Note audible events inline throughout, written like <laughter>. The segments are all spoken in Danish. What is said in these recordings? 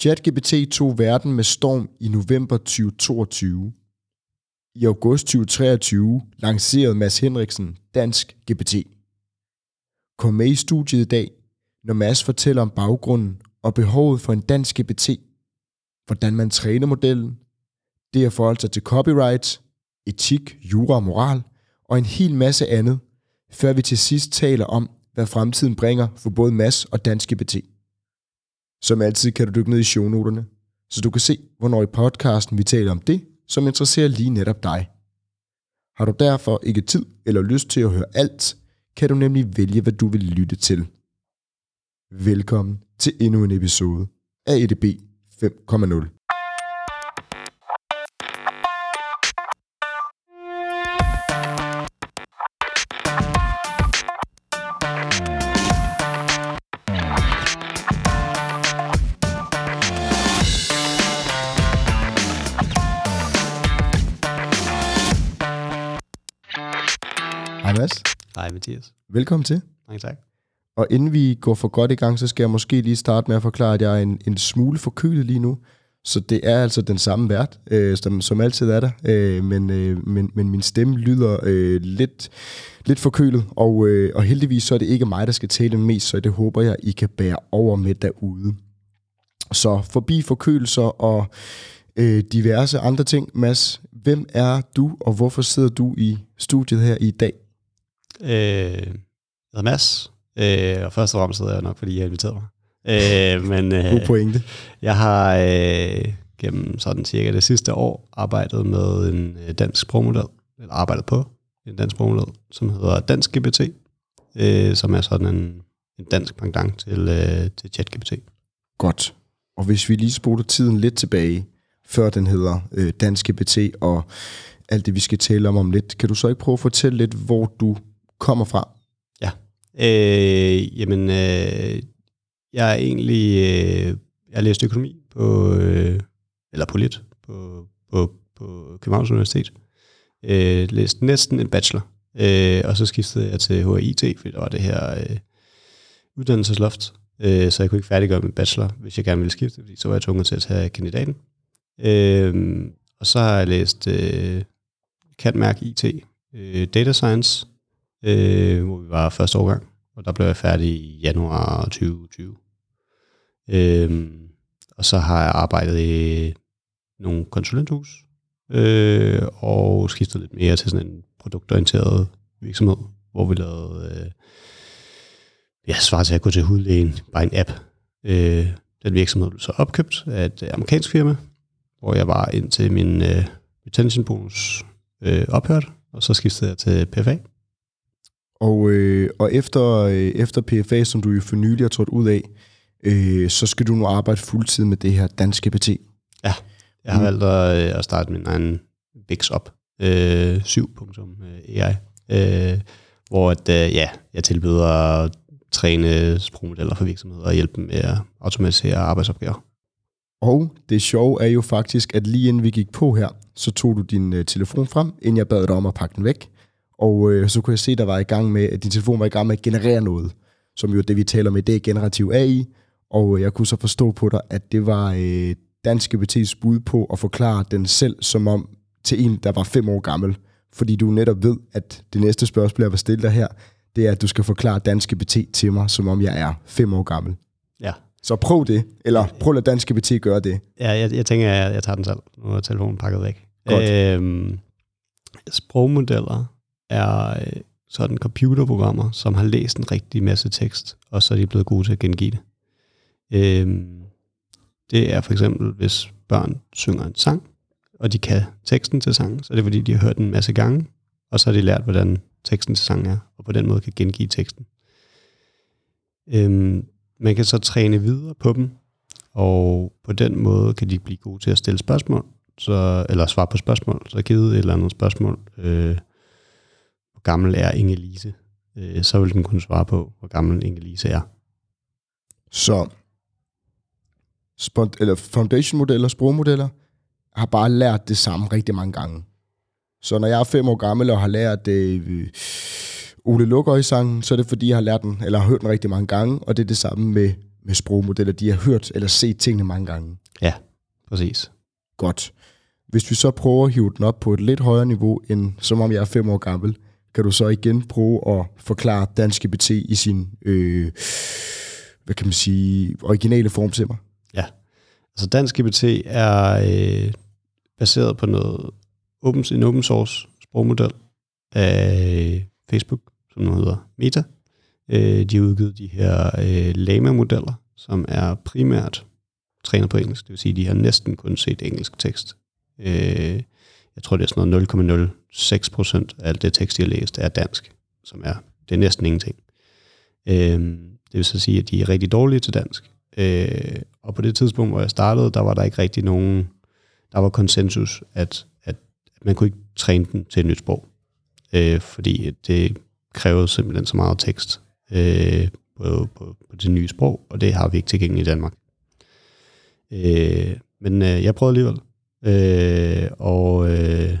ChatGPT tog verden med storm i november 2022. I august 2023 lancerede Mads Henriksen Dansk GPT. Kom med i studiet i dag, når Mads fortæller om baggrunden og behovet for en dansk GPT, hvordan man træner modellen, det at forholde sig til copyright, etik, jura og moral, og en hel masse andet, før vi til sidst taler om, hvad fremtiden bringer for både Mads og Dansk GPT. Som altid kan du dykke ned i shownoterne, så du kan se, hvornår i podcasten vi taler om det, som interesserer lige netop dig. Har du derfor ikke tid eller lyst til at høre alt, kan du nemlig vælge, hvad du vil lytte til. Velkommen til endnu en episode af EDB 5.0. Hej Mads, Hej Mathias. velkommen til. Mange tak. Og inden vi går for godt i gang, så skal jeg måske lige starte med at forklare, at jeg er en, en smule forkølet lige nu. Så det er altså den samme vært, øh, som, som altid er der. Øh, men, øh, men, men min stemme lyder øh, lidt, lidt forkølet, og, øh, og heldigvis så er det ikke mig, der skal tale mest, så det håber jeg, I kan bære over med derude. Så forbi forkølelser og øh, diverse andre ting. Mads, hvem er du, og hvorfor sidder du i studiet her i dag? Øh, jeg hedder Mads, øh, og først og fremmest hedder jeg nok, fordi jeg har inviteret mig. Øh, <laughs> men God øh, pointe. jeg har øh, gennem sådan cirka det sidste år arbejdet med en øh, dansk sprogmodel, eller arbejdet på en dansk sprogmodel, som hedder Dansk GPT, øh, som er sådan en, en dansk pendant til, øh, til ChatGPT. Godt. Og hvis vi lige spoler tiden lidt tilbage, før den hedder øh, Dansk GPT og alt det, vi skal tale om om lidt, kan du så ikke prøve at fortælle lidt, hvor du kommer fra? Ja. Øh, jamen, øh, jeg er egentlig... Øh, jeg læste økonomi på... Øh, eller polit på, på, på Københavns Universitet. Øh, læste næsten en bachelor. Øh, og så skiftede jeg til HIT, fordi der var det her øh, uddannelsesloft. Øh, så jeg kunne ikke færdiggøre min bachelor, hvis jeg gerne ville skifte, fordi så var jeg tvunget til at tage kandidaten. Øh, og så har jeg læst øh, CatMærk IT, øh, Data Science, øh, hvor vi var første årgang, og der blev jeg færdig i januar 2020. Øh, og så har jeg arbejdet i nogle konsulenthus, øh, og skiftet lidt mere til sådan en produktorienteret virksomhed, hvor vi lavede, øh, ja, svar til at gå til hudlægen, bare en app. Øh, den virksomhed blev så opkøbt af et amerikansk firma, hvor jeg var indtil min øh, retention bonus øh, ophørte, og så skiftede jeg til PFA. Og, øh, og efter, øh, efter PFA, som du jo for nylig har trådt ud af, øh, så skal du nu arbejde fuldtid med det her Dansk GPT. Jeg har valgt at, øh, at starte min egen Bix op, øh, 7.ai, øh, hvor at, øh, ja, jeg tilbyder at træne sprogmodeller for virksomheder og hjælpe dem med at automatisere arbejdsopgaver. Og det sjove er jo faktisk, at lige inden vi gik på her, så tog du din øh, telefon frem, inden jeg bad dig om at pakke den væk. Og øh, så kunne jeg se, der var i gang med, at din telefon var i gang med at generere noget, som jo det, vi taler om i dag, generativ AI. Og øh, jeg kunne så forstå på dig, at det var øh, Dansk GPT's bud på at forklare den selv, som om til en, der var fem år gammel. Fordi du netop ved, at det næste spørgsmål, jeg vil stille dig her, det er, at du skal forklare Dansk GPT til mig, som om jeg er fem år gammel. Ja, Så prøv det, eller prøv at lade Dansk GPT gøre det. ja jeg, jeg tænker, at jeg, jeg tager den selv. Nu er telefonen pakket væk. Godt. Øhm, sprogmodeller er øh, sådan computerprogrammer, som har læst en rigtig masse tekst, og så er de blevet gode til at gengive det. Øhm, det er for eksempel, hvis børn synger en sang, og de kan teksten til sangen, så er det fordi, de har hørt den en masse gange, og så har de lært, hvordan teksten til sangen er, og på den måde kan gengive teksten. Øhm, man kan så træne videre på dem, og på den måde kan de blive gode til at stille spørgsmål, så, eller svare på spørgsmål. Så givet et eller andet spørgsmål, øh, gammel er Inge-Lise, øh, så vil den kunne svare på, hvor gammel Inge-Lise er. Så spont- eller foundation-modeller, sprogmodeller, har bare lært det samme rigtig mange gange. Så når jeg er fem år gammel og har lært øh, Ole Lukøj sangen, så er det fordi, jeg har lært den, eller har hørt den rigtig mange gange, og det er det samme med, med sprogmodeller, de har hørt eller set tingene mange gange. Ja, præcis. Godt. Hvis vi så prøver at hive den op på et lidt højere niveau, end som om jeg er fem år gammel, kan du så igen prøve at forklare dansk GPT i sin, øh, hvad kan man sige, originale form til mig? Ja. Altså dansk GPT er øh, baseret på noget open, en open source sprogmodel af Facebook, som nu hedder Meta. Øh, de har udgivet de her øh, Lama-modeller, som er primært trænet på engelsk. Det vil sige, de har næsten kun set engelsk tekst. Øh, jeg tror, det er sådan noget 0,06 procent af alt det tekst, jeg har læst, er dansk, som er, det er næsten ingenting. Øh, det vil så sige, at de er rigtig dårlige til dansk. Øh, og på det tidspunkt, hvor jeg startede, der var der ikke rigtig nogen, der var konsensus, at, at, at man kunne ikke træne den til et nyt sprog. Øh, fordi det krævede simpelthen så meget tekst øh, på, på, på det nye sprog, og det har vi ikke tilgængeligt i Danmark. Øh, men øh, jeg prøvede alligevel. Øh, og øh,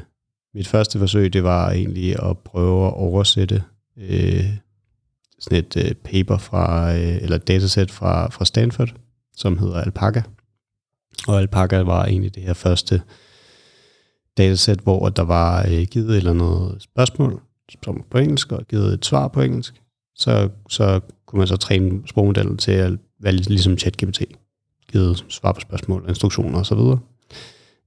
mit første forsøg, det var egentlig at prøve at oversætte øh, sådan et øh, paper fra, øh, eller datasæt fra, fra Stanford, som hedder Alpaca. Og Alpaca var egentlig det her første datasæt, hvor der var øh, givet et eller andet spørgsmål som på engelsk, og givet et svar på engelsk. Så, så kunne man så træne sprogmodellen til at være ligesom ChatGPT. Givet svar på spørgsmål, instruktioner osv.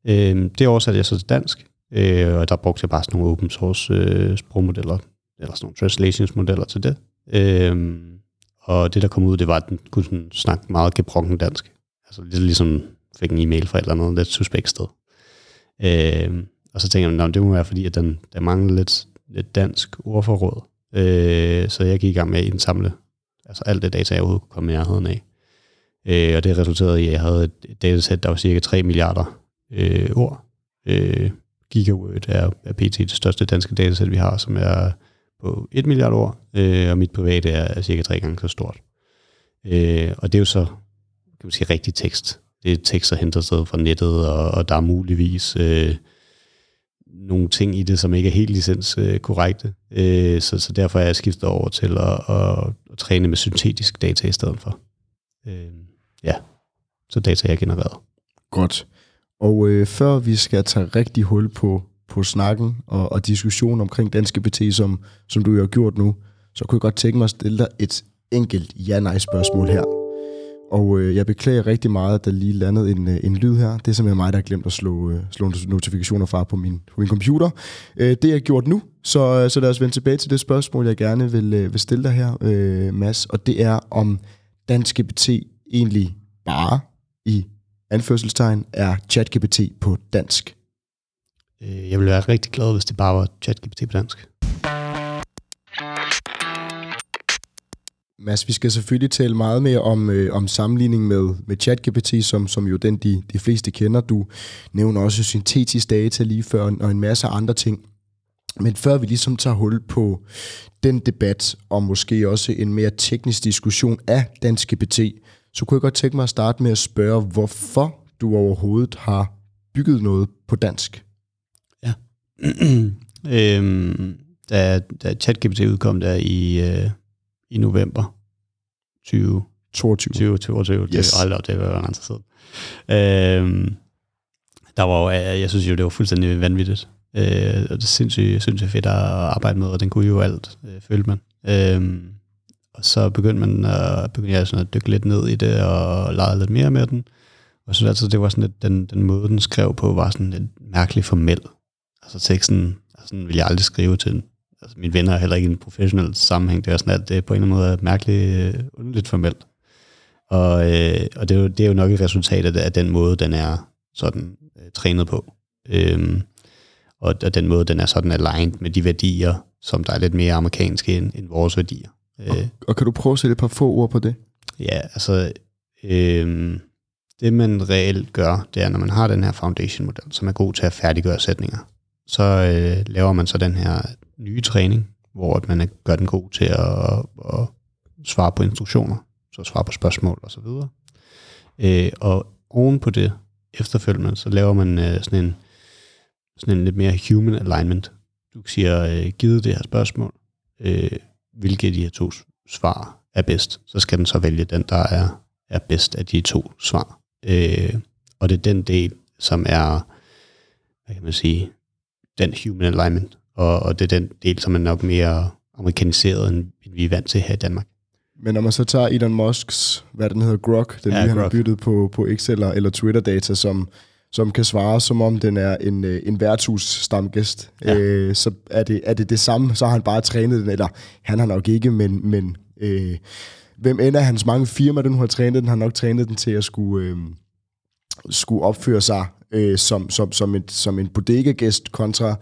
Øh, det oversatte jeg så til dansk, øh, og der brugte jeg bare sådan nogle open source øh, sprogmodeller, eller sådan nogle translationsmodeller til det. Øh, og det, der kom ud, det var, at den kunne sådan snakke meget gebrokken dansk. Altså lidt ligesom fik en e-mail fra et eller andet lidt suspekt sted. Øh, og så tænkte jeg, at det må være fordi, at den, der mangler lidt, lidt dansk ordforråd. Øh, så jeg gik i gang med at indsamle altså alt det data, jeg overhovedet kunne komme i nærheden af. Øh, og det resulterede i, at jeg havde et datasæt, der var cirka 3 milliarder øh, ord. Øh, Gigaword er, er pt. det største danske datasæt, vi har, som er på 1 milliard ord, øh, og mit private er, er cirka tre gange så stort. Øh, og det er jo så, kan man sige, rigtig tekst. Det er tekst, der henter sig fra nettet, og, og der er muligvis øh, nogle ting i det, som ikke er helt licens øh. Øh, så, så derfor er jeg skiftet over til at, at, at træne med syntetisk data i stedet for. Øh, ja, så data jeg genereret. Godt. Og øh, før vi skal tage rigtig hul på, på snakken og, og diskussionen omkring danske BT, som, som du jo har gjort nu, så kunne jeg godt tænke mig at stille dig et enkelt ja-nej-spørgsmål her. Og øh, jeg beklager rigtig meget, at der lige landede en, øh, en lyd her. Det er simpelthen mig, der har glemt at slå, øh, slå notifikationer fra på min, på min computer. Øh, det er jeg gjort nu, så, øh, så lad os vende tilbage til det spørgsmål, jeg gerne vil, øh, vil stille dig her, øh, Mads. Og det er, om dansk GPT egentlig bare i anførselstegn er ChatGPT på dansk. Øh, jeg ville være rigtig glad, hvis det bare var ChatGPT på dansk. Mads, vi skal selvfølgelig tale meget mere om, øh, om sammenligning med, med ChatGPT, som, som jo den, de, de fleste kender. Du nævner også syntetisk data lige før, og en masse andre ting. Men før vi ligesom tager hul på den debat, og måske også en mere teknisk diskussion af dansk GPT, så kunne jeg godt tænke mig at starte med at spørge, hvorfor du overhovedet har bygget noget på dansk. Ja. <clears throat> øhm, da, da ChatGPT udkom der i, øh, i november 20, 22. 2022, yes. det, aldrig, det var en tid. Øhm, der var jo, jeg synes jo, det var fuldstændig vanvittigt. Øh, og det er sindssygt, sindssygt fedt at arbejde med, og den kunne jo alt, øh, følte man. Øhm, og så begyndte, man, at, begyndte jeg sådan at dykke lidt ned i det, og lege lidt mere med den. Og så altså, det var sådan lidt, den, den måde, den skrev på, var sådan lidt mærkelig formel. Altså teksten, altså, sådan ville jeg aldrig skrive til den. Altså, mine venner er heller ikke i en professionel sammenhæng. Det er sådan, at det på en eller anden måde er mærkeligt, øh, underligt formelt. Og, øh, og det, er jo, det er jo nok et resultat af, af den måde, den er sådan øh, trænet på. Øhm, og, og den måde, den er sådan aligned med de værdier, som der er lidt mere amerikanske end, end vores værdier. Og, øh, og kan du prøve at sætte et par få ord på det? Ja, altså, øh, det man reelt gør, det er, når man har den her foundation-model, som er god til at færdiggøre sætninger, så øh, laver man så den her nye træning, hvor man gør den god til at, at svare på instruktioner, så svare på spørgsmål osv. Og, øh, og oven på det, efterfølgende, så laver man øh, sådan, en, sådan en lidt mere human alignment. Du siger, øh, givet det her spørgsmål, øh, hvilke af de her to svar er bedst, så skal den så vælge den, der er er bedst af de to svar. Øh, og det er den del, som er, hvad kan man sige, den human alignment, og, og det er den del, som er nok mere amerikaniseret, end vi er vant til her i Danmark. Men når man så tager Elon Musks, hvad den hedder, Grok, den ja, nye, han har byttet på, på Excel eller Twitter-data, som, som kan svare, som om den er en, øh, en værtshus-stamgæst, ja. øh, så er det, er det det samme, så har han bare trænet den, eller han har nok ikke, men, men øh, hvem end af hans mange firmaer, den har trænet den, har nok trænet den til at skulle, øh, skulle opføre sig øh, som, som, som, en, som en bodega-gæst kontra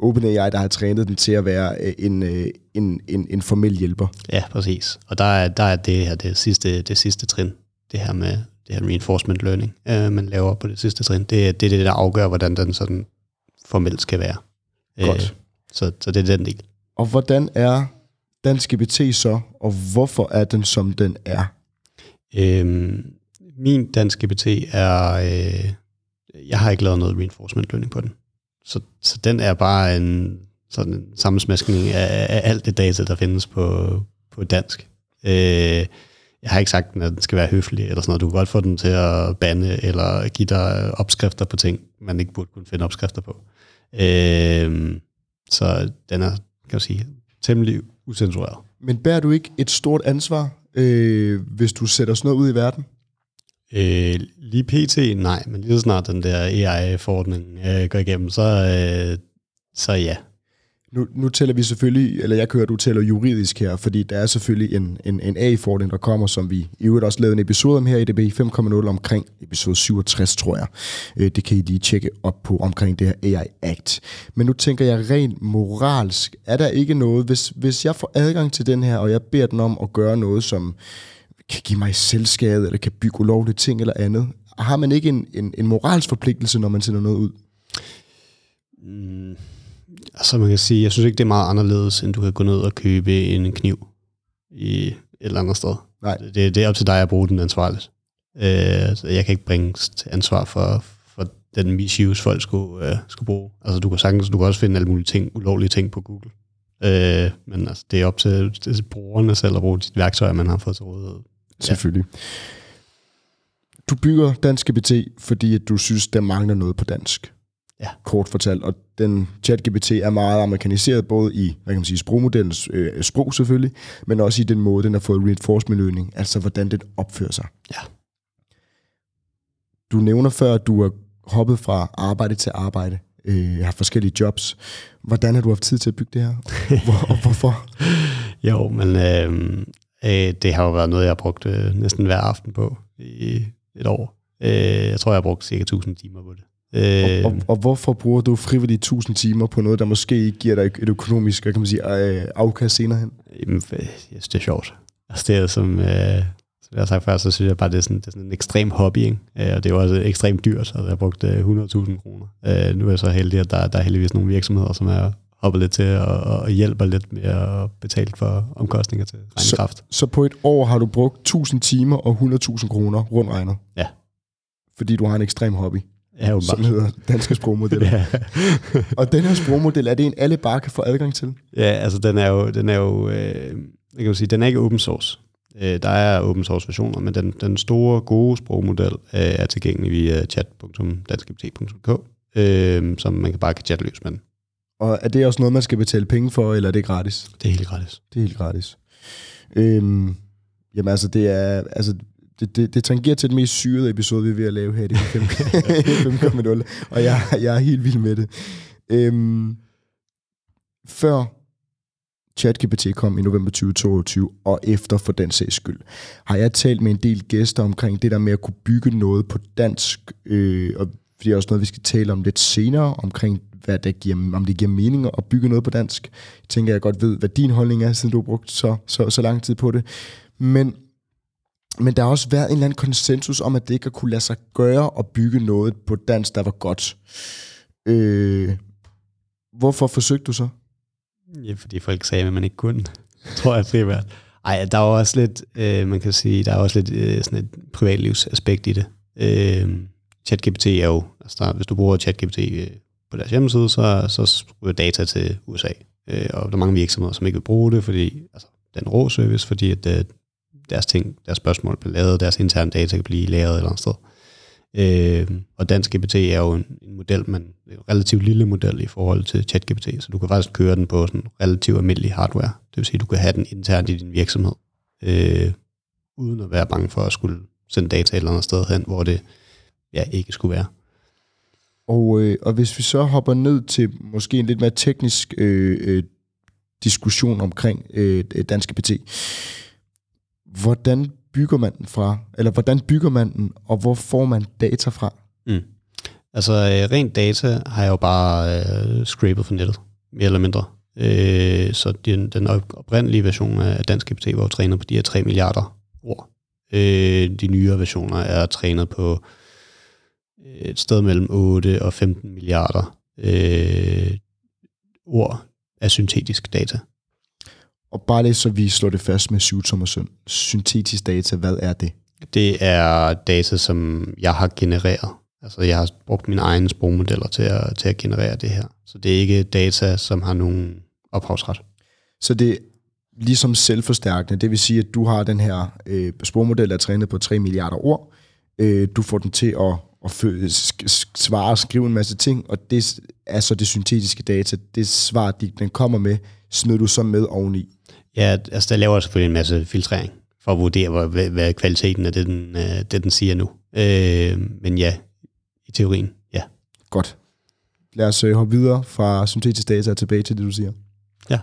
OpenAI, der har trænet den til at være øh, en, øh, en, en, en formel hjælper. Ja, præcis. Og der er, der er det her det sidste, det sidste trin, det her med det her reinforcement learning, øh, man laver på det sidste trin. Det, det er det, der afgør, hvordan den sådan formelt skal være. Godt. Øh, så, så det er den del. Og hvordan er dansk GPT så, og hvorfor er den, som den er? Øhm, min dansk GPT er... Øh, jeg har ikke lavet noget reinforcement learning på den. Så, så den er bare en sådan en sammensmaskning af, af alt det data, der findes på, på dansk. Øh, jeg har ikke sagt, at den skal være høflig eller sådan noget. Du kan godt få den til at bande eller give dig opskrifter på ting, man ikke burde kunne finde opskrifter på. Øh, så den er, kan jeg sige, temmelig usensureret. Men bærer du ikke et stort ansvar, øh, hvis du sætter sådan noget ud i verden? Øh, lige pt. nej, men lige så snart den der AI-forordning øh, går igennem, så, øh, så ja. Nu, nu tæller vi selvfølgelig, eller jeg kører, du tæller juridisk her, fordi der er selvfølgelig en, en, en AI-forordning, der kommer, som vi i øvrigt også lavede en episode om her i DB 5.0 omkring episode 67, tror jeg. Øh, det kan I lige tjekke op på omkring det her AI Act. Men nu tænker jeg rent moralsk, er der ikke noget, hvis, hvis jeg får adgang til den her, og jeg beder den om at gøre noget, som kan give mig selvskade, eller kan bygge ulovlige ting eller andet. Har man ikke en, en, en moralsk forpligtelse, når man sender noget ud? Mm, altså man kan sige, jeg synes ikke, det er meget anderledes, end du kan gå ned og købe en kniv i et eller andet sted. Nej. Det, det er op til dig at bruge den ansvarligt. Øh, jeg kan ikke bringe ansvar for, for den misuse, folk skulle, øh, skulle bruge. Altså du kan sagtens, du kan også finde alle mulige ting, ulovlige ting på Google. Øh, men altså, det er op til, til brugerne selv at bruge de værktøjer, man har fået til rådighed. Selvfølgelig. Du bygger Dansk GPT, fordi at du synes, der mangler noget på dansk. Ja. Kort fortalt. Og den ChatGPT er meget amerikaniseret, både i hvad kan man sige, sprogmodellens øh, sprog selvfølgelig, men også i den måde, den har fået reinforcement learning, altså hvordan den opfører sig. Ja. Du nævner før, at du er hoppet fra arbejde til arbejde, øh, har forskellige jobs. Hvordan har du haft tid til at bygge det her? Hvor, og hvorfor? <laughs> jo, men øh, Øh, det har jo været noget, jeg har brugt øh, næsten hver aften på i et år. Øh, jeg tror, jeg har brugt cirka 1000 timer på det. Øh, og, og, og hvorfor bruger du frivilligt 1000 timer på noget, der måske ikke giver dig et økonomisk kan man sige, øh, afkast senere hen? Jamen, jeg synes, det er sjovt. Altså, det er som, øh, som jeg har sagt før, så synes jeg bare, det er sådan, det er sådan en ekstrem hobby, ikke? Øh, og det er jo også ekstremt dyrt. Altså, jeg har brugt 100.000 kroner. nu er jeg så heldig, at der, der er heldigvis nogle virksomheder, som er hopper lidt til og, og hjælper lidt med at betale for omkostninger til regnekraft. Så, så på et år har du brugt 1000 timer og 100.000 kroner rundt regnet? Ja. Fordi du har en ekstrem hobby? Ja, jo, som hedder Danske Sprogmodel. <laughs> ja. og den her sprogmodel, er det en, alle bare kan få adgang til? Ja, altså den er jo, den er jo øh, jeg kan sige, den er ikke open source. Øh, der er open source versioner, men den, den store, gode sprogmodel øh, er tilgængelig via chat.danskpt.dk, øh, som man kan bare kan chatte løs med den. Og er det også noget, man skal betale penge for, eller er det gratis? Det er helt gratis. Det er helt gratis. Øhm, jamen altså, det er... Altså, det, det, det tangerer til den mest syrede episode, vi er ved at lave her i 5.0, <laughs> og jeg, jeg er helt vild med det. Øhm, før ChatGPT kom i november 2022, og efter for den sags skyld, har jeg talt med en del gæster omkring det der med at kunne bygge noget på dansk, øh, og det er også noget, vi skal tale om lidt senere, omkring hvad det giver, om det giver mening at bygge noget på dansk. Jeg tænker, jeg godt ved, hvad din holdning er, siden du har brugt så, så, så lang tid på det. Men, men der har også været en eller anden konsensus om, at det ikke har kunne lade sig gøre at bygge noget på dansk, der var godt. Øh, hvorfor forsøgte du så? Ja, fordi folk sagde, at man ikke kunne, <laughs> tror jeg primært. Ej, der er også lidt, øh, man kan sige, der er også lidt øh, sådan et privatlivsaspekt i det. Øh, ChatGPT er jo, altså der, hvis du bruger ChatGPT øh, på deres hjemmeside, så, så ryger data til USA. Øh, og der er mange virksomheder, som ikke vil bruge det, fordi altså, den rå service, fordi at, øh, deres ting, deres spørgsmål bliver lavet, deres interne data kan blive lavet et eller andet sted. Øh, og Dansk GPT er jo en, en model, men er en relativt lille model i forhold til ChatGPT, så du kan faktisk køre den på sådan relativt almindelig hardware. Det vil sige, at du kan have den internt i din virksomhed, øh, uden at være bange for at skulle sende data et eller andet sted hen, hvor det ja, ikke skulle være. Og, øh, og hvis vi så hopper ned til måske en lidt mere teknisk øh, øh, diskussion omkring øh, dansk GPT. Hvordan bygger man den fra, eller hvordan bygger man den, og hvor får man data fra? Mm. Altså øh, rent data har jeg jo bare øh, scrapet fra nettet, mere eller mindre. Øh, så den, den oprindelige version af dansk GPT var jo trænet på de her 3 milliarder ord. Øh, de nyere versioner er trænet på øh, et sted mellem 8 og 15 milliarder øh, ord af syntetisk data. Og bare lige så vi slår det fast med syvtommer søn. Syntetisk data, hvad er det? Det er data, som jeg har genereret. Altså jeg har brugt mine egne sprogmodeller til at, til at generere det her. Så det er ikke data, som har nogen ophavsret. Så det er ligesom selvforstærkende. Det vil sige, at du har den her øh, sprogmodel, der er trænet på 3 milliarder ord. Øh, du får den til at og svare og skrive en masse ting, og det er så det syntetiske data. Det svar, den kommer med, smider du så med oveni. Ja, altså der laver selvfølgelig en masse filtrering for at vurdere, hvad, hvad kvaliteten af det, den, øh, det, den siger nu. Øh, men ja, i teorien, ja. Godt. Lad os øh, hoppe videre fra syntetisk data tilbage til det, du siger. Ja.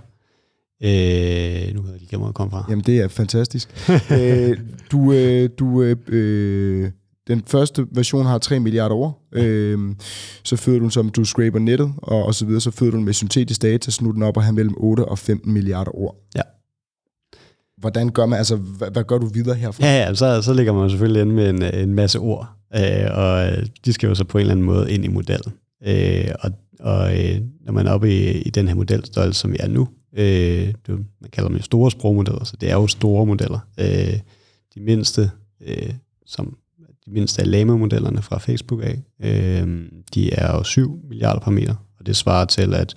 Øh, nu kan jeg lige hvor jeg fra. Jamen, det er fantastisk. <laughs> øh, du, øh, du øh, øh, den første version har 3 milliarder ord. Øhm, så føder du som du scraper nettet, og, og så videre, så føder du med syntetisk data, så nu den op og have mellem 8 og 15 milliarder ord. Ja. Hvordan gør man, altså, hvad, hvad gør du videre herfra? Ja, ja så, så ligger man selvfølgelig inde med en, en masse ord, øh, og øh, de skal jo så på en eller anden måde ind i modellen. Øh, og og øh, når man er oppe i, i den her modelstørrelse, som vi er nu, øh, det, man kalder dem jo store sprogmodeller, så det er jo store modeller. Øh, de mindste, øh, som de mindste af Lama-modellerne fra Facebook af, øh, de er jo 7 milliarder parametre, og det svarer til, at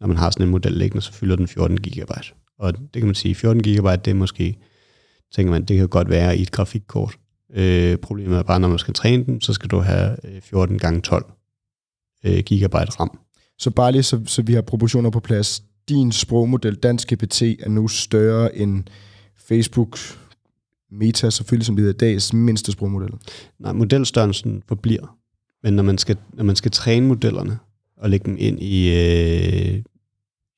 når man har sådan en model liggende, så fylder den 14 gigabyte. Og det kan man sige, 14 gigabyte, det er måske, tænker man, det kan godt være i et grafikkort. Øh, problemet er bare, når man skal træne den, så skal du have 14 øh, gange 12 øh, gigabyte RAM. Så bare lige så, så vi har proportioner på plads. Din sprogmodel, dansk GPT, er nu større end Facebook Meta selvfølgelig, som det hedder dags mindste sprogmodel? Nej, modelstørrelsen forbliver. Men når man skal, når man skal træne modellerne og lægge dem ind i, øh,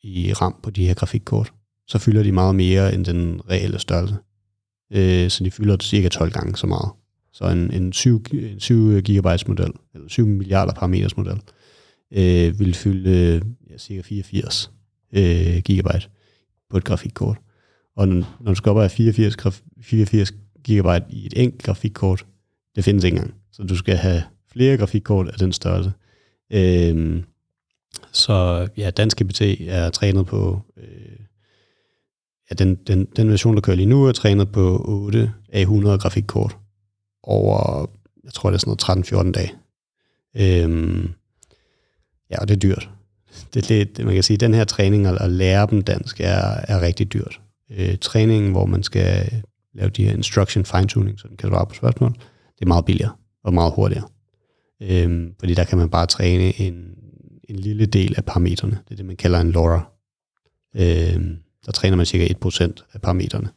i RAM på de her grafikkort, så fylder de meget mere end den reelle størrelse. Øh, så de fylder cirka 12 gange så meget. Så en, en 7, en 7 gigabytes model, eller 7 milliarder parameters model, øh, vil fylde ja, cirka 84 øh, gigabyte på et grafikkort. Og når, når du skal op af 84, 84 GB i et enkelt grafikkort, det findes ikke engang. Så du skal have flere grafikkort af den størrelse. Øh, så ja, dansk GPT er trænet på, øh, ja, den, den, den version, der kører lige nu, er trænet på 8 af 100 grafikkort over, jeg tror det er sådan noget 13-14 dage. Øhm, ja, og det er dyrt. Det, det, man kan sige, at den her træning at, at lære dem dansk er, er rigtig dyrt øh, træningen, hvor man skal lave de her instruction fine-tuning, så den kan svare på spørgsmål, det er meget billigere og meget hurtigere. Øhm, fordi der kan man bare træne en, en lille del af parametrene. Det er det, man kalder en LoRa. Øhm, der træner man cirka 1% af parametrene.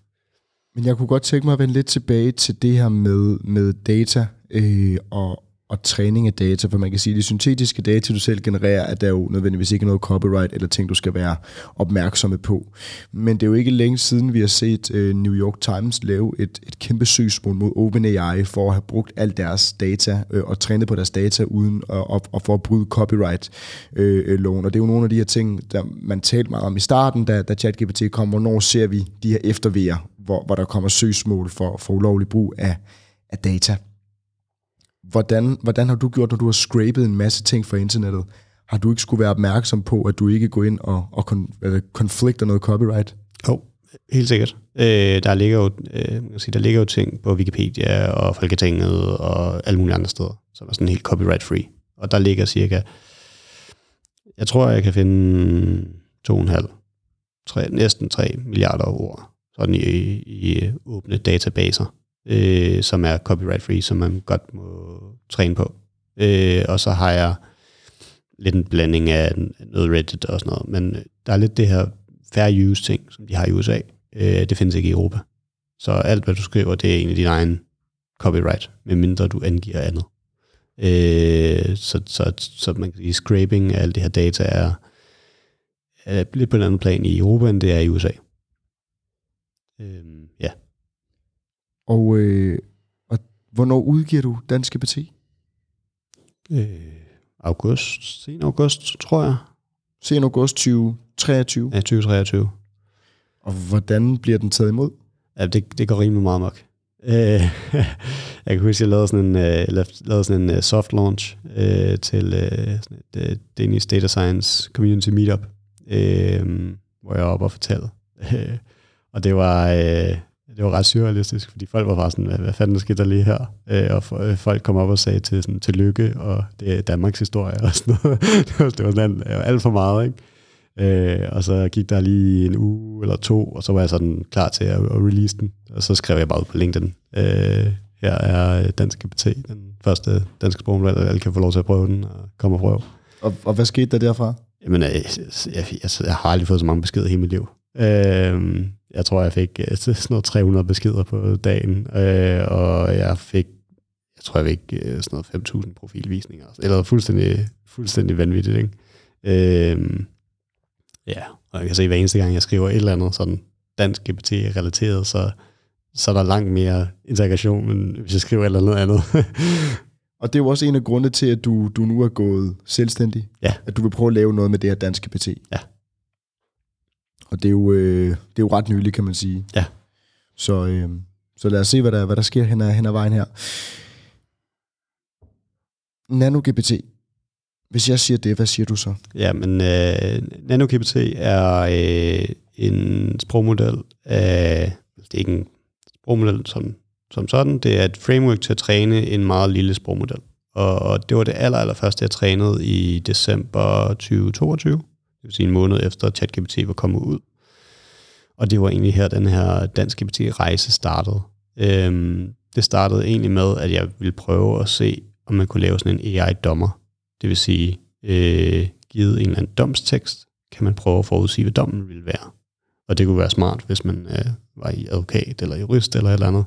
Men jeg kunne godt tænke mig at vende lidt tilbage til det her med, med data øh, og, og træning af data, for man kan sige, at de syntetiske data, du selv genererer, at der jo nødvendigvis ikke noget copyright eller ting, du skal være opmærksomme på. Men det er jo ikke længe siden, vi har set øh, New York Times lave et, et kæmpe søgsmål mod OpenAI for at have brugt al deres data øh, og trænet på deres data uden at, og, og for at bryde copyright-loven. Øh, og det er jo nogle af de her ting, der man talte meget om i starten, da, da ChatGPT kom. Hvornår ser vi de her eftervejer, hvor, hvor der kommer søgsmål for, for ulovlig brug af, af data? Hvordan, hvordan har du gjort, når du har scrapet en masse ting fra internettet? Har du ikke skulle være opmærksom på, at du ikke går ind og, og kon, konflikter noget copyright? Jo, oh, helt sikkert. Øh, der, ligger jo, øh, sige, der ligger jo ting på Wikipedia og Folketinget og alle mulige andre steder, som er sådan helt copyright-free. Og der ligger cirka, jeg tror, jeg kan finde to og en halv, tre, næsten 3 milliarder ord, sådan i, i åbne databaser, øh, som er copyright-free, som man godt må træne på. Øh, og så har jeg lidt en blanding af noget Reddit og sådan noget, men øh, der er lidt det her fair use ting, som de har i USA. Øh, det findes ikke i Europa. Så alt, hvad du skriver, det er egentlig din egen copyright, medmindre du angiver andet. Øh, så, så, så man kan sige, scraping af alt det her data er, er lidt på en anden plan i Europa, end det er i USA. Øh, ja. Og, øh, og hvornår udgiver du Dansk GPT? Øh, august, sen august, tror jeg. Sen august 2023. Ja, 2023. Og hvordan bliver den taget imod? Ja, det, det går rimelig meget nok. Øh, <laughs> jeg kan huske, at jeg lavede sådan en, uh, lavede sådan en uh, soft launch uh, til uh, sådan et uh, Danish Data Science Community Meetup, uh, hvor jeg var oppe og fortalte. <laughs> og det var, uh, det var ret surrealistisk, fordi folk var bare sådan, hvad, hvad fanden sker der lige her? Uh, og for, uh, folk kom op og sagde til sådan, tillykke, og det er Danmarks historie <laughs> og sådan noget. det var, det var sådan alt for meget, ikke? Øh, og så gik der lige en uge eller to, og så var jeg sådan klar til at, at release den. Og så skrev jeg bare ud på LinkedIn. Øh, her er Dansk GPT, den første danske sprogmodel, og alle kan få lov til at prøve den og komme og prøve. Og, og hvad skete der derfra? Jamen, jeg, jeg, jeg, jeg har aldrig fået så mange beskeder i hele mit liv. Øh, jeg tror, jeg fik øh, <laughs> sådan noget 300 beskeder på dagen, øh, og jeg fik, jeg tror, jeg fik øh, sådan noget 5.000 profilvisninger. Eller fuldstændig, fuldstændig vanvittigt, ikke? Øh, Ja, og jeg kan se, hver eneste gang, jeg skriver et eller andet sådan dansk GPT-relateret, så, så er der langt mere integration, end hvis jeg skriver et eller andet andet. <laughs> og det er jo også en af grundene til, at du, du nu er gået selvstændig. Ja. At du vil prøve at lave noget med det her danske GPT. Ja. Og det er jo, øh, det er jo ret nyligt, kan man sige. Ja. Så, øh, så lad os se, hvad der, hvad der sker hen ad, hen ad vejen her. NanoGPT, hvis jeg siger det, hvad siger du så? Ja, men øh, NanoGPT er øh, en sprogmodel af, det er ikke en sprogmodel som, som sådan, det er et framework til at træne en meget lille sprogmodel. Og, og det var det aller, aller første, jeg trænede i december 2022, det vil sige en måned efter ChatGPT var kommet ud. Og det var egentlig her, den her dansk GPT-rejse startede. Øhm, det startede egentlig med, at jeg ville prøve at se, om man kunne lave sådan en AI-dommer, det vil sige, øh, givet en eller anden domstekst, kan man prøve at forudsige, hvad dommen vil være. Og det kunne være smart, hvis man øh, var i advokat eller jurist eller et eller andet.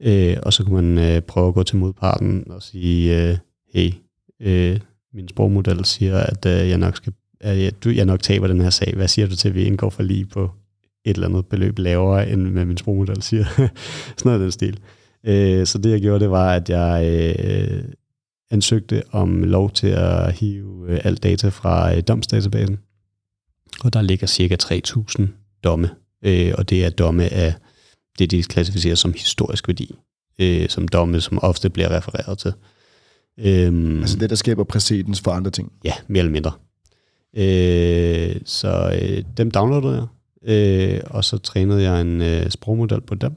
Øh, og så kunne man øh, prøve at gå til modparten og sige, øh, hey, øh, min sprogmodel siger, at øh, jeg nok skal at jeg, du, jeg nok taber den her sag. Hvad siger du til, at vi indgår for lige på et eller andet beløb lavere, end hvad min sprogmodel siger? <laughs> Sådan noget den stil. Øh, så det jeg gjorde, det var, at jeg øh, ansøgte om lov til at hive øh, alt data fra øh, domsdatabasen. Og der ligger cirka 3.000 domme, øh, og det er domme af det, de klassificerer som historisk værdi, øh, som domme, som ofte bliver refereret til. Øhm, altså det, der skaber præcedens for andre ting? Ja, mere eller mindre. Øh, så øh, dem downloadede jeg, øh, og så trænede jeg en øh, sprogmodel på dem.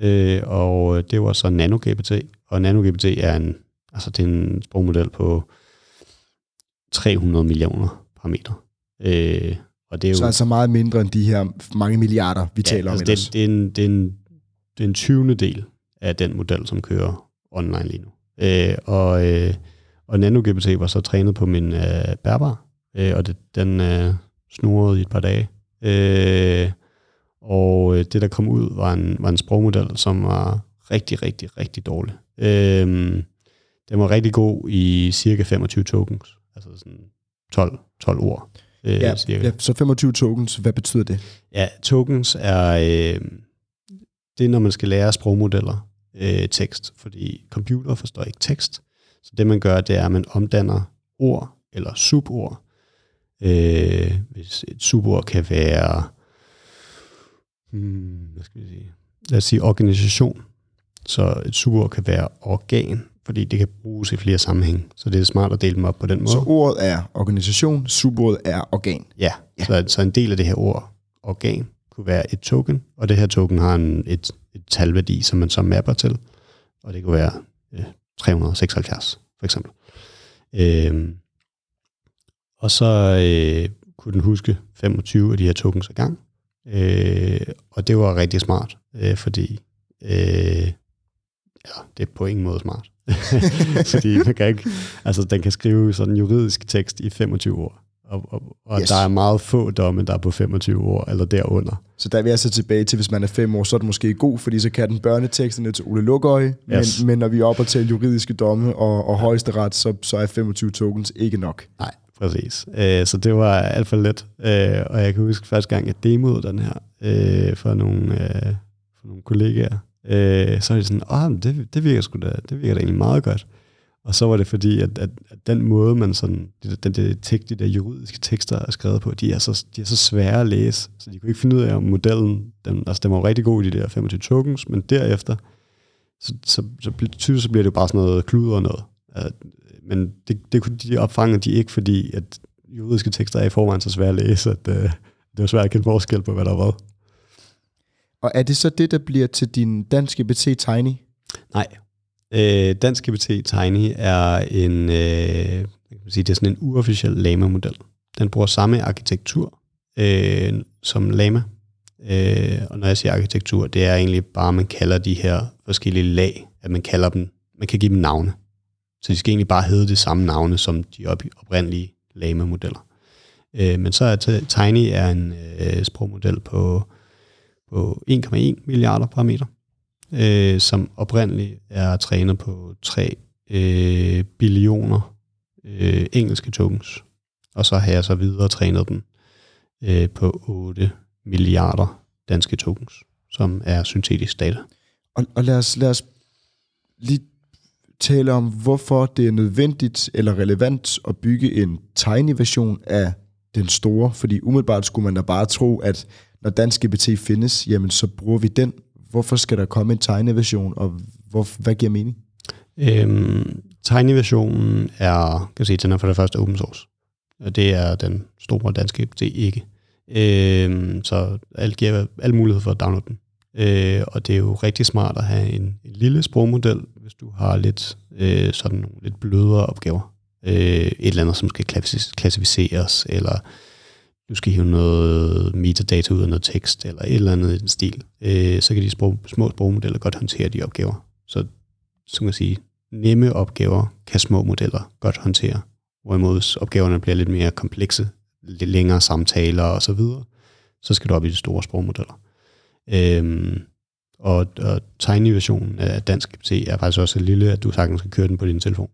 Øh, og det var så NanoGPT, og NanoGPT er en Altså det er en sprogmodel på 300 millioner parametre. Øh, og det er jo, så altså meget mindre end de her mange milliarder, vi ja, taler altså om det, det, er en, det, er en, det er en 20. del af den model, som kører online lige nu. Øh, og, øh, og NanoGPT var så trænet på min øh, bærbar, øh, og det, den øh, snurrede i et par dage. Øh, og øh, det, der kom ud, var en, var en sprogmodel, som var rigtig, rigtig, rigtig dårlig. Øh, den var rigtig god i cirka 25 tokens, altså sådan 12, 12 ord. Øh, ja, cirka. ja, så 25 tokens, hvad betyder det? Ja, tokens er, øh, det er, når man skal lære sprogmodeller øh, tekst, fordi computer forstår ikke tekst. Så det, man gør, det er, at man omdanner ord eller subord. Øh, hvis et subord kan være, hmm, hvad skal vi sige, lad os sige organisation. Så et subord kan være organ, fordi det kan bruges i flere sammenhæng. Så det er smart at dele dem op på den måde. Så ordet er organisation, subordet er organ. Ja, ja. Så, så en del af det her ord, organ, kunne være et token, og det her token har en, et, et talværdi, som man så mapper til, og det kunne være øh, 376 for eksempel. Øhm, og så øh, kunne den huske 25 af de her tokens ad gang, Øh, og det var rigtig smart, øh, fordi øh, ja, det er på ingen måde smart. <laughs> fordi man kan ikke, altså, den kan skrive sådan en juridisk tekst i 25 år. Og, og, og yes. der er meget få domme, der er på 25 år eller derunder. Så der vil jeg så tilbage til, hvis man er fem år, så er det måske god, fordi så kan den børneteksterne til Ole Lukøje, yes. men, men når vi er oppe og tale juridiske domme og, og højesteret, så, så er 25 tokens ikke nok. Nej, præcis. Øh, så det var alt for let. Øh, og jeg kan huske første gang, jeg demoede den her øh, for, nogle, øh, for nogle kollegaer. Øh, så er det sådan, åh, det, det virker sgu da, det virker da egentlig meget godt. Og så var det fordi, at, at, at den måde, man sådan, de, den, de, tekst, de der juridiske tekster er skrevet på, de er, så, de er så svære at læse, så de kunne ikke finde ud af, om modellen, den, altså den var rigtig god i de der 25 tokens, men derefter, så, så, så, så, så bliver det jo bare sådan noget kluder og noget men det, det kunne de opfange de ikke, fordi at juridiske tekster er i forvejen så svære at læse, at uh, det var svært at kende forskel på, hvad der var. Og er det så det, der bliver til din danske BT Tiny? Nej, Øh, Dansk GPT Tiny er en, øh, kan man sige, det er sådan en uofficiel Lama-model. Den bruger samme arkitektur øh, som Lama. Øh, og når jeg siger arkitektur, det er egentlig bare, at man kalder de her forskellige lag, at man kalder dem, man kan give dem navne. Så de skal egentlig bare hedde det samme navne som de op, oprindelige Lama-modeller. Øh, men så er Tiny er en øh, sprogmodel på, på 1,1 milliarder parametre øh, som oprindeligt er trænet på 3 øh, billioner øh, engelske tokens. Og så har jeg så videre trænet den øh, på 8 milliarder danske tokens, som er syntetisk data. Og, og lad, os, lad os lige tale om, hvorfor det er nødvendigt eller relevant at bygge en tiny version af den store, fordi umiddelbart skulle man da bare tro, at når dansk GPT findes, jamen så bruger vi den hvorfor skal der komme en tiny version, og hvor, hvad giver mening? Øhm, versionen er, kan sige, den er for det første open source. Og det er den store danske GPT ikke. Øhm, så alt giver alle mulighed for at downloade den. Øh, og det er jo rigtig smart at have en, en lille sprogmodel, hvis du har lidt øh, sådan nogle lidt blødere opgaver. Øh, et eller andet, som skal klassificeres, eller du skal hive noget metadata ud af noget tekst, eller et eller andet i den stil, øh, så kan de sprog, små sprogmodeller godt håndtere de opgaver. Så, som man sige, nemme opgaver kan små modeller godt håndtere, hvorimod opgaverne bliver lidt mere komplekse, lidt længere samtaler og så videre, så skal du op i de store sprogmodeller. Øhm, og, og tiny-versionen af dansk GPT er faktisk også så lille, at du sagtens kan køre den på din telefon.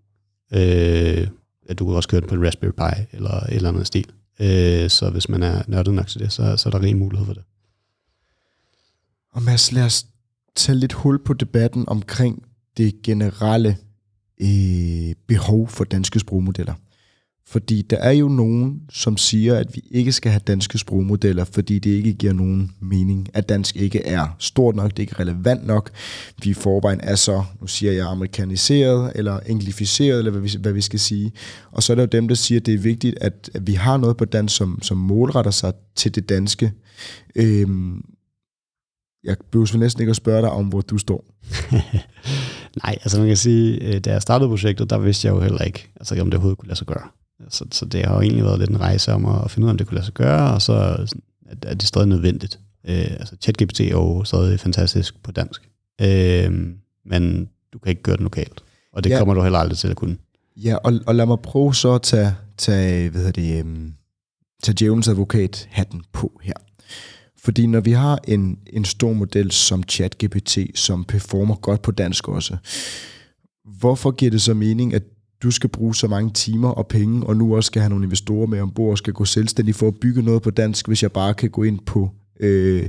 Øh, at du kan også køre den på en Raspberry Pi eller et eller andet stil. Øh, så hvis man er nørdet nok til det, så, så er der rig mulighed for det. Og Mads, lad os tage lidt hul på debatten omkring det generelle øh, behov for danske sprogmodeller. Fordi der er jo nogen, som siger, at vi ikke skal have danske sprogmodeller, fordi det ikke giver nogen mening, at dansk ikke er stort nok, det er ikke relevant nok. Vi i forvejen er så, nu siger jeg, amerikaniseret eller englificeret, eller hvad vi, hvad vi skal sige. Og så er der jo dem, der siger, at det er vigtigt, at, at vi har noget på dansk, som, som målretter sig til det danske. Øhm, jeg behøver næsten ikke at spørge dig om, hvor du står. <laughs> Nej, altså man kan sige, øh, da jeg startede projektet, der vidste jeg jo heller ikke, altså om det overhovedet kunne lade sig gøre. Så, så det har jo egentlig været lidt en rejse om at finde ud af, om det kunne lade sig gøre, og så er det stadig nødvendigt. Øh, altså ChatGPT er jo stadig fantastisk på dansk, øh, men du kan ikke gøre det lokalt, og det ja. kommer du heller aldrig til at kunne. Ja, og, og lad mig prøve så at tage, tage, hvad hedder det, um, tage djævelens advokat hatten på her. Fordi når vi har en, en stor model som ChatGPT, som performer godt på dansk også, hvorfor giver det så mening, at du skal bruge så mange timer og penge, og nu også skal have nogle investorer med ombord og skal gå selvstændigt for at bygge noget på dansk, hvis jeg bare kan gå ind på øh,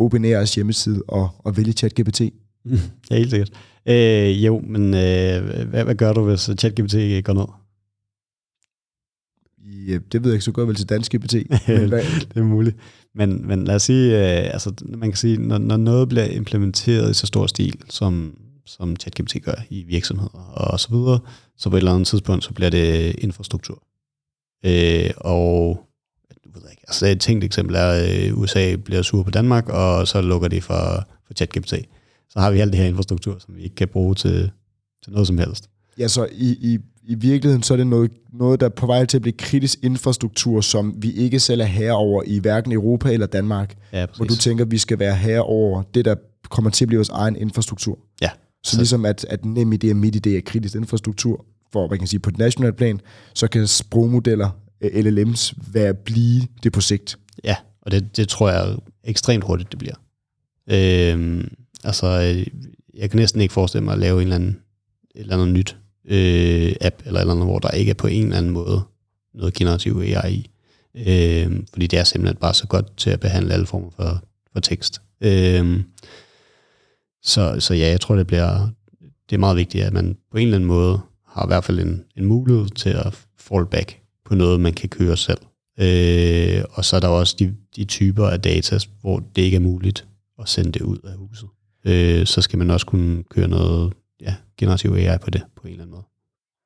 OpenAI's hjemmeside og, og vælge ChatGPT? Mm, ja, helt sikkert. Øh, jo, men øh, hvad, hvad gør du, hvis ChatGPT går ned? Ja, det ved jeg ikke, så jeg vel til dansk GPT. <laughs> Det er muligt. Men, men lad os sige, øh, altså, man kan sige, når, når noget bliver implementeret i så stor stil, som, som ChatGPT gør i virksomheder og så videre, så på et eller andet tidspunkt, så bliver det infrastruktur. Øh, og du ved ikke, altså et tænkt eksempel er, at øh, USA bliver sur på Danmark, og så lukker de for, for ChatGPT. Så har vi alt det her infrastruktur, som vi ikke kan bruge til, til noget som helst. Ja, så i, i, i virkeligheden så er det noget, noget, der er på vej til at blive kritisk infrastruktur, som vi ikke selv er herre over i hverken Europa eller Danmark. Ja, Hvor du tænker, at vi skal være herre over det, der kommer til at blive vores egen infrastruktur. Ja. Så, så ligesom at, at NemID og MitID er kritisk infrastruktur, for man kan sige på et nationalt plan, så kan sprogmodeller, øh, LLM's, være blive det på sigt. Ja, og det, det tror jeg ekstremt hurtigt, det bliver. Øhm, altså, øh, jeg kan næsten ikke forestille mig at lave en eller anden, et eller andet nyt øh, app, eller eller andet, hvor der ikke er på en eller anden måde noget generativ AI i. Øhm, fordi det er simpelthen bare så godt til at behandle alle former for, for tekst. Øhm, så, så ja, jeg tror, det bliver det er meget vigtigt, at man på en eller anden måde har i hvert fald en, en mulighed til at fall back på noget, man kan køre selv. Øh, og så er der også de, de typer af data, hvor det ikke er muligt at sende det ud af huset. Øh, så skal man også kunne køre noget ja, generativ AI på det på en eller anden måde.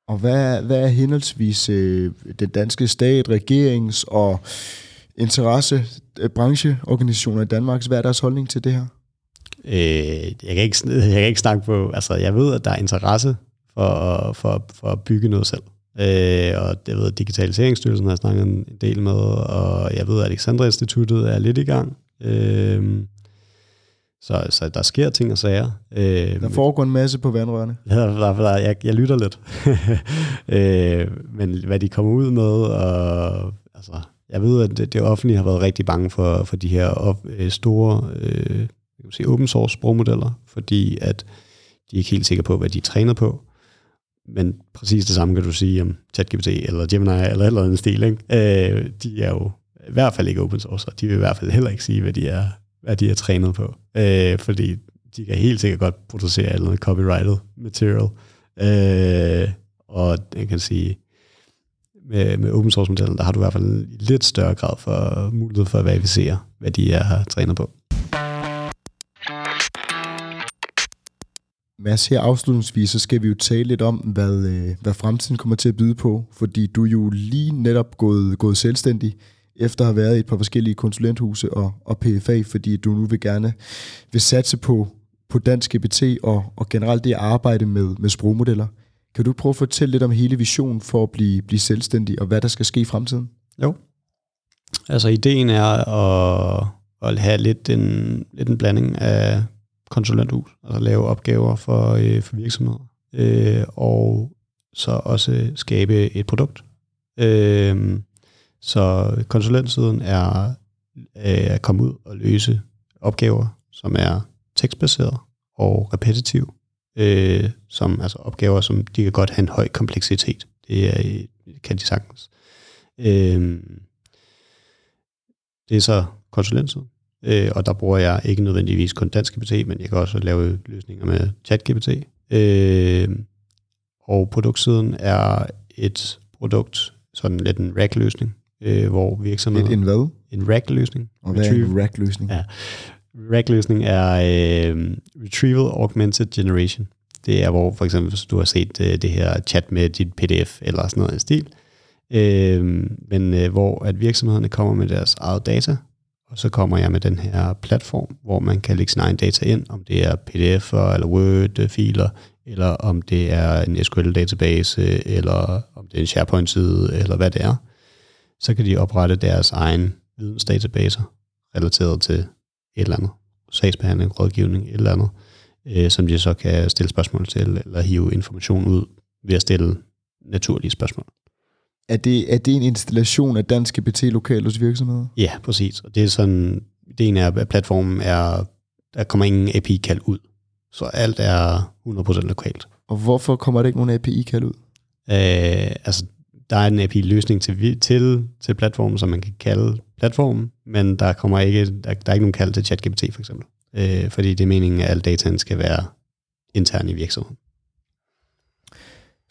Og hvad, hvad er henholdsvis øh, den danske stat, regerings og interesse, brancheorganisationer i Danmark, hvad er deres holdning til det her? Øh, jeg, kan ikke, jeg kan ikke snakke på, altså jeg ved, at der er interesse for, for, for at bygge noget selv. Øh, og jeg ved, at Digitaliseringsstyrelsen har snakket en del med, og jeg ved, at Alexandra Instituttet er lidt i gang. Øh, så, så der sker ting og sager. Øh, der foregår en masse på vandrørene. Ja, der, der, jeg, jeg lytter lidt. <laughs> øh, men hvad de kommer ud med, og altså, jeg ved, at det, det offentlige har været rigtig bange for, for de her op, øh, store øh, jeg vil sige, open source sprogmodeller, fordi at de er ikke helt sikre på, hvad de er trænet på. Men præcis det samme kan du sige om ChatGPT eller Gemini eller eller andet stil. Ikke? Øh, de er jo i hvert fald ikke open source, og de vil i hvert fald heller ikke sige, hvad de er, hvad de er trænet på. Øh, fordi de kan helt sikkert godt producere noget copyrighted material. Øh, og jeg kan sige, med, med open source modellen, der har du i hvert fald en lidt større grad for mulighed for at verificere, hvad de er trænet på. Mads, her afslutningsvis, så skal vi jo tale lidt om, hvad, øh, hvad fremtiden kommer til at byde på, fordi du er jo lige netop gået, gået selvstændig, efter at have været i et par forskellige konsulenthuse og, og PFA, fordi du nu vil gerne vil satse på, på dansk GPT og, og generelt det arbejde med, med sprogmodeller. Kan du prøve at fortælle lidt om hele visionen for at blive, blive selvstændig, og hvad der skal ske i fremtiden? Jo. Altså ideen er at, at have lidt en, lidt en blanding af konsulenthus, altså lave opgaver for, øh, for virksomheder, øh, og så også skabe et produkt. Øh, så konsulentsiden er øh, at komme ud og løse opgaver, som er tekstbaseret og repetitiv, øh, som altså opgaver, som de kan godt have en høj kompleksitet. Det er, øh, kan de sagtens. Øh, det er så konsulentsiden. Øh, og der bruger jeg ikke nødvendigvis kun dansk GPT, men jeg kan også lave løsninger med ChatGPT. Øh, og produktsiden er et produkt, sådan lidt en rack-løsning, øh, hvor virksomheder... Et en hvad? En rack-løsning. Og hvad er en rack-løsning? Ja. Rack-løsning er øh, Retrieval Augmented Generation. Det er, hvor for eksempel, hvis du har set øh, det her chat med dit PDF eller sådan noget i stil, øh, men øh, hvor at virksomhederne kommer med deres eget data, og så kommer jeg med den her platform, hvor man kan lægge sin egen data ind, om det er pdf'er eller Word-filer, eller om det er en SQL-database, eller om det er en SharePoint-side, eller hvad det er. Så kan de oprette deres egen vidensdatabaser, relateret til et eller andet. Sagsbehandling, rådgivning, et eller andet, øh, som de så kan stille spørgsmål til, eller hive information ud ved at stille naturlige spørgsmål. Er det, er det en installation af dansk GPT lokalt hos virksomheder? Ja, præcis. Og det er sådan, det ene er, at platformen er, der kommer ingen API-kald ud. Så alt er 100% lokalt. Og hvorfor kommer der ikke nogen API-kald ud? Øh, altså, der er en API-løsning til, til, til platformen, som man kan kalde platformen, men der kommer ikke, der, der er ikke nogen kald til ChatGPT for eksempel. Øh, fordi det er meningen, at al dataen skal være intern i virksomheden.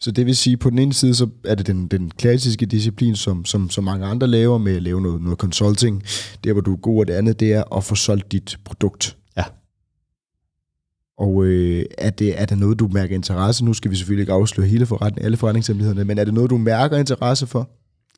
Så det vil sige, på den ene side, så er det den, den klassiske disciplin, som, som, som mange andre laver med at lave noget, noget consulting. Der, hvor du er god, og det andet, det er at få solgt dit produkt. Ja. Og øh, er, det, er det noget, du mærker interesse? Nu skal vi selvfølgelig ikke afsløre hele forretning, alle forretningshemmelighederne, men er det noget, du mærker interesse for?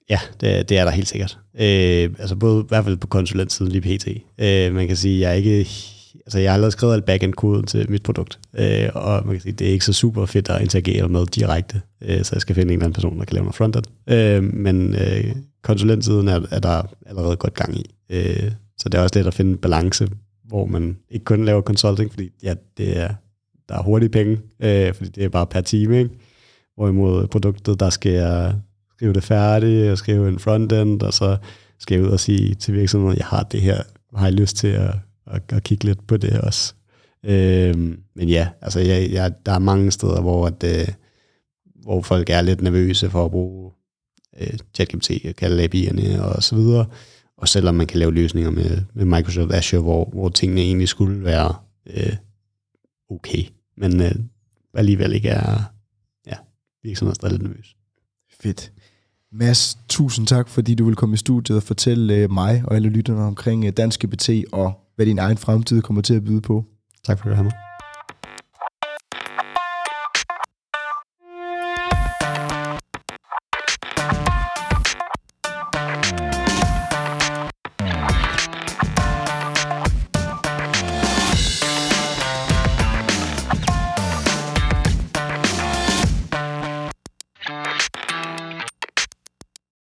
Ja, det, det er der helt sikkert. Øh, altså både i hvert fald på konsulentsiden lige pt. Øh, man kan sige, jeg er ikke altså jeg har allerede skrevet alt backend-koden til mit produkt, øh, og man kan sige, det er ikke så super fedt at interagere med direkte, øh, så jeg skal finde en eller anden person, der kan lave noget frontend. Øh, men øh, konsulentsiden er, er der allerede godt gang i, øh, så det er også lidt at finde en balance, hvor man ikke kun laver consulting, fordi ja, det er, der er hurtige penge, øh, fordi det er bare per time, ikke? Hvorimod produktet, der skal jeg skrive det færdigt, og skrive en frontend, og så skal jeg ud og sige til virksomheden, jeg har det her, har jeg lyst til at, at, at kigge lidt på det også. Øh, men ja, altså jeg, jeg, der er mange steder, hvor, at, øh, hvor folk er lidt nervøse for at bruge øh, ChatGPT, og kalde API'erne og så videre. Og selvom man kan lave løsninger med, med Microsoft Azure, hvor, hvor tingene egentlig skulle være øh, okay, men øh, alligevel ikke er, ja, virksomheden er stadig lidt nervøs. Fedt. Mads, tusind tak, fordi du vil komme i studiet og fortælle øh, mig og alle lytterne omkring øh, Danske BT og hvad din egen fremtid kommer til at byde på. Tak for at du have mig.